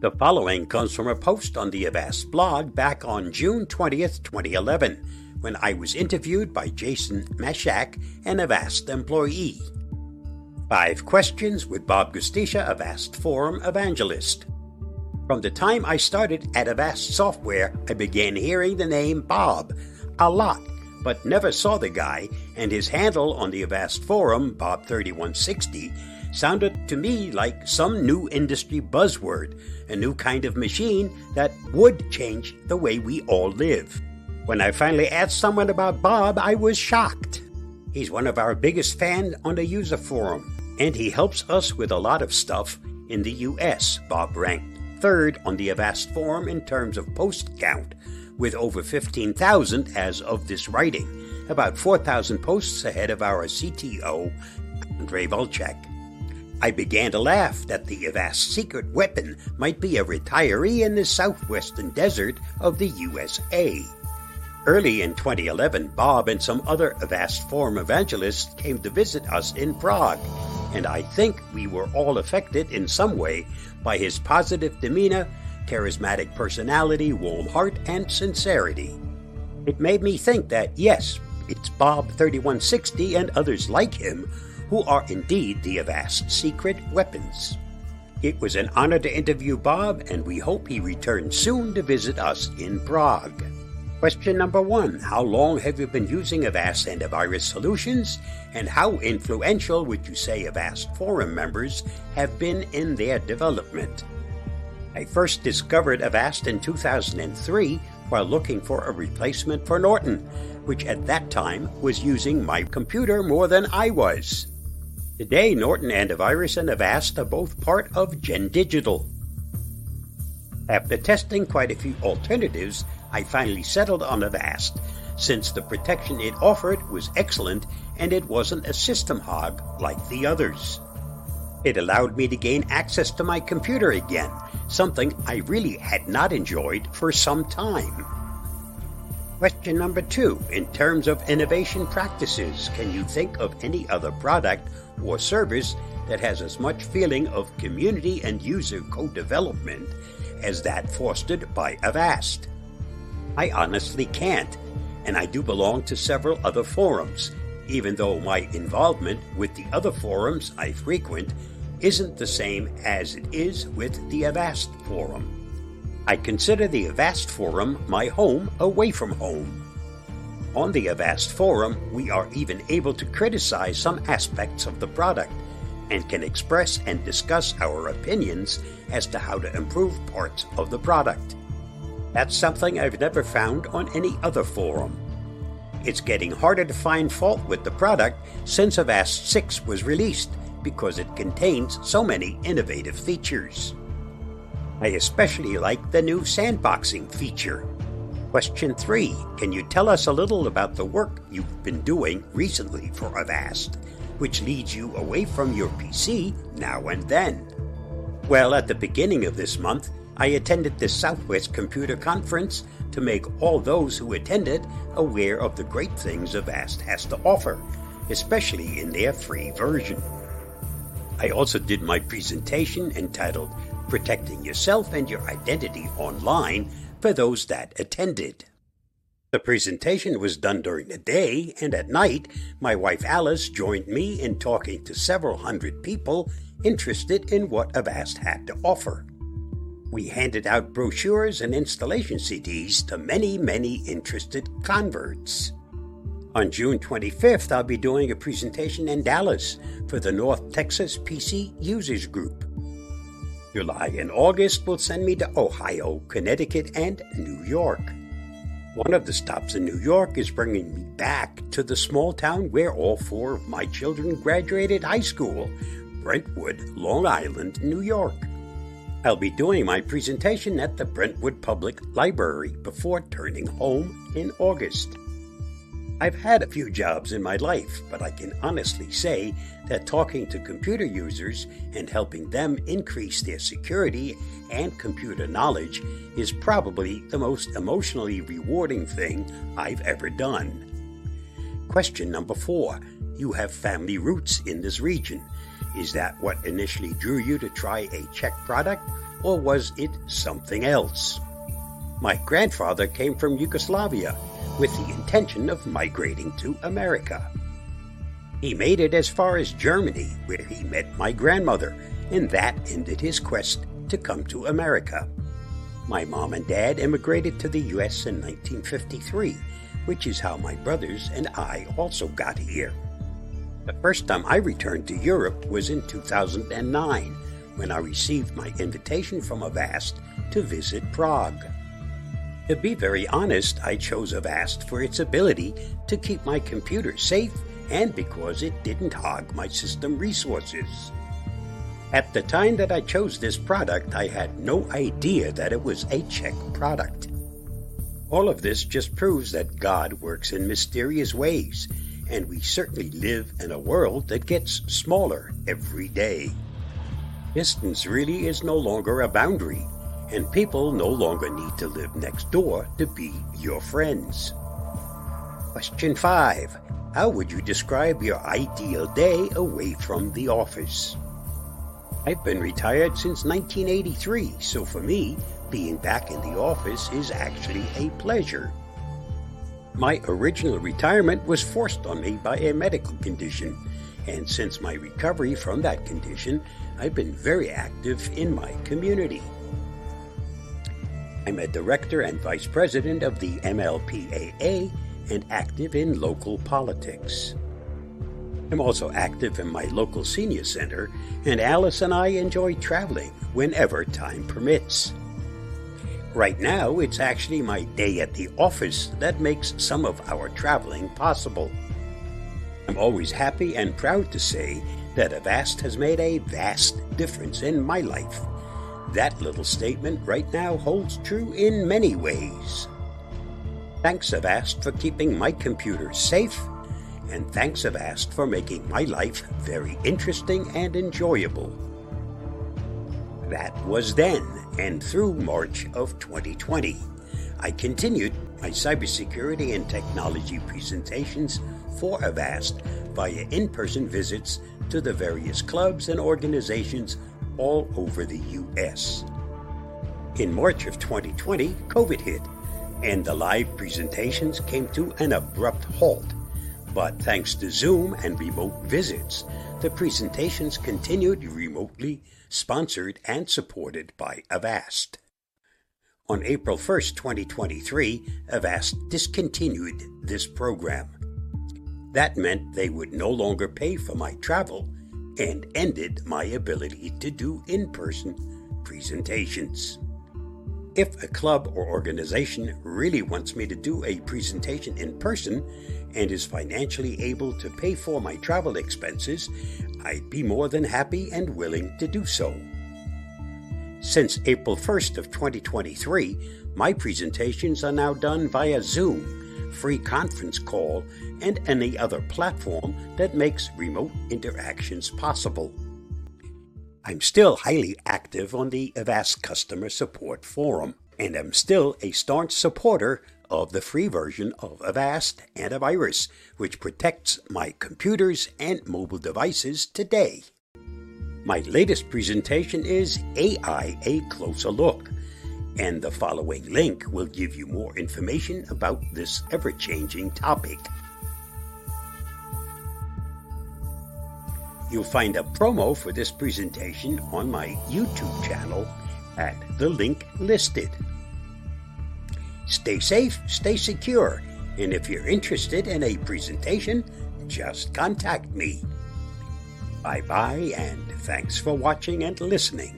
The following comes from a post on the Avast blog back on June 20th, 2011, when I was interviewed by Jason Mashak, an Avast employee. Five questions with Bob Gostischa, Avast Forum evangelist. From the time I started at Avast Software, I began hearing the name Bob a lot, but never saw the guy, and his handle on the Avast Forum, Bob3160, sounded to me like some new industry buzzword, a new kind of machine that would change the way we all live. When I finally asked someone about Bob, I was shocked. He's one of our biggest fans on the user forum, and he helps us with a lot of stuff in the US. Bob ranked third on the Avast forum in terms of post count, with over 15,000 as of this writing, about 4,000 posts ahead of our CTO, Ondrej Vlcek. I began to laugh that the Avast secret weapon might be a retiree in the southwestern desert of the USA. Early in 2011, Bob and some other Avast Forum evangelists came to visit us in Prague, and I think we were all affected in some way by his positive demeanor, charismatic personality, warm heart, and sincerity. It made me think that, yes, it's Bob3160 and others like him who are indeed the Avast secret weapons. It was an honor to interview Bob, and we hope he returns soon to visit us in Prague. Question number one How long have you been using Avast antivirus solutions, and how influential would you say Avast forum members have been in their development? I first discovered Avast in 2003 while looking for a replacement for Norton, which at that time was using my computer more than I was. Today, Norton Antivirus and Avast are both part of Gen Digital. After testing quite a few alternatives, I finally settled on Avast, since the protection it offered was excellent and it wasn't a system hog like the others. It allowed me to gain access to my computer again, something I really had not enjoyed for some time. Question number two In terms of innovation practices, can you think of any other product or service that has as much feeling of community and user co-development as that fostered by Avast. I honestly can't, and I do belong to several other forums, even though my involvement with the other forums I frequent isn't the same as it is with the Avast forum. I consider the Avast forum my home away from home. On the Avast forum, we are even able to criticize some aspects of the product and can express and discuss our opinions as to how to improve parts of the product. That's something I've never found on any other forum. It's getting harder to find fault with the product since Avast 6 was released because it contains so many innovative features. I especially like the new sandboxing feature Question 3 Can you tell us a little about the work you've been doing recently for Avast, which leads you away from your PC now and then? Well, at the beginning of this month, I attended the Southwest Computer Conference to make all those who attended aware of the great things Avast has to offer, especially in their free version. I also did my presentation entitled Protecting Yourself and Your Identity Online for those that attended. The presentation was done during the day, and at night, my wife Alice joined me in talking to several hundred people interested in what Avast had to offer. We handed out brochures and installation CDs to many, many interested converts. On June 25th, I'll be doing a presentation in Dallas for the North Texas PC Users Group. July and August will send me to Ohio, Connecticut, and New York. One of the stops in New York is bringing me back to the small town where all four of my children graduated high school, Brentwood, Long Island, New York. I'll be doing my presentation at the Brentwood Public Library before turning home in August. I've had a few jobs in my life, but I can honestly say that talking to computer users and helping them increase their security and computer knowledge is probably the most emotionally rewarding thing I've ever done. Question number four You have family roots in this region. Is that what initially drew you to try a Czech product, or was it something else? My grandfather came from Yugoslavia with the intention of migrating to America. He made it as far as Germany, where he met my grandmother, and that ended his quest to come to America. My mom and dad immigrated to the U.S. in 1953, which is how my brothers and I also got here. The first time I returned to Europe was in 2009 when I received my invitation from Avast to visit Prague. To be very honest, I chose Avast for its ability to keep my computer safe and because it didn't hog my system resources. At the time that I chose this product, I had no idea that it was a Czech product. All of this just proves that God works in mysterious ways, and we certainly live in a world that gets smaller every day. Distance really is no longer a boundary, and people no longer need to live next door to be your friends. Question 5. How would you describe your ideal day away from the office? I've been retired since 1983, so for me, being back in the office is actually a pleasure. My original retirement was forced on me by a medical condition, and since my recovery from that condition, I've been very active in my community. I'm a director and vice president of the MLPAA and active in local politics. I'm also active in my local senior center, and Alice and I enjoy traveling whenever time permits. Right now, it's actually my day at the office that makes some of our traveling possible. I'm always happy and proud to say that Avast has made a vast difference in my life. That little statement right now holds true in many ways. Thanks, Avast, for keeping my computer safe, and thanks, Avast, for making my life very interesting and enjoyable. That was then and through March of 2020. I continued my cybersecurity and technology presentations for Avast via in person visits to the various clubs and organizations all over the U.S. In March of 2020, COVID hit, and the live presentations came to an abrupt halt. But thanks to Zoom and remote visits, the presentations continued remotely, sponsored and supported by Avast. On April 1, 2023, Avast discontinued this program. That meant they would no longer pay for my travel and ended my ability to do in person presentations. If a club or organization really wants me to do a presentation in person and is financially able to pay for my travel expenses, I'd be more than happy and willing to do so. Since April 1st of 2023, my presentations are now done via Zoom, FreeConferenceCall, and any other platform that makes remote interactions possible. I'm still highly active on the Avast Customer Support Forum, and am still a staunch supporter of the free version of Avast Antivirus, which protects my computers and mobile devices today. My latest presentation is AI A Closer Look, and the following link will give you more information about this ever changing topic. You'll find a promo for this presentation on my YouTube channel at the link listed. Stay safe, stay secure, and if you're interested in a presentation, just contact me. Bye bye, and thanks for watching and listening.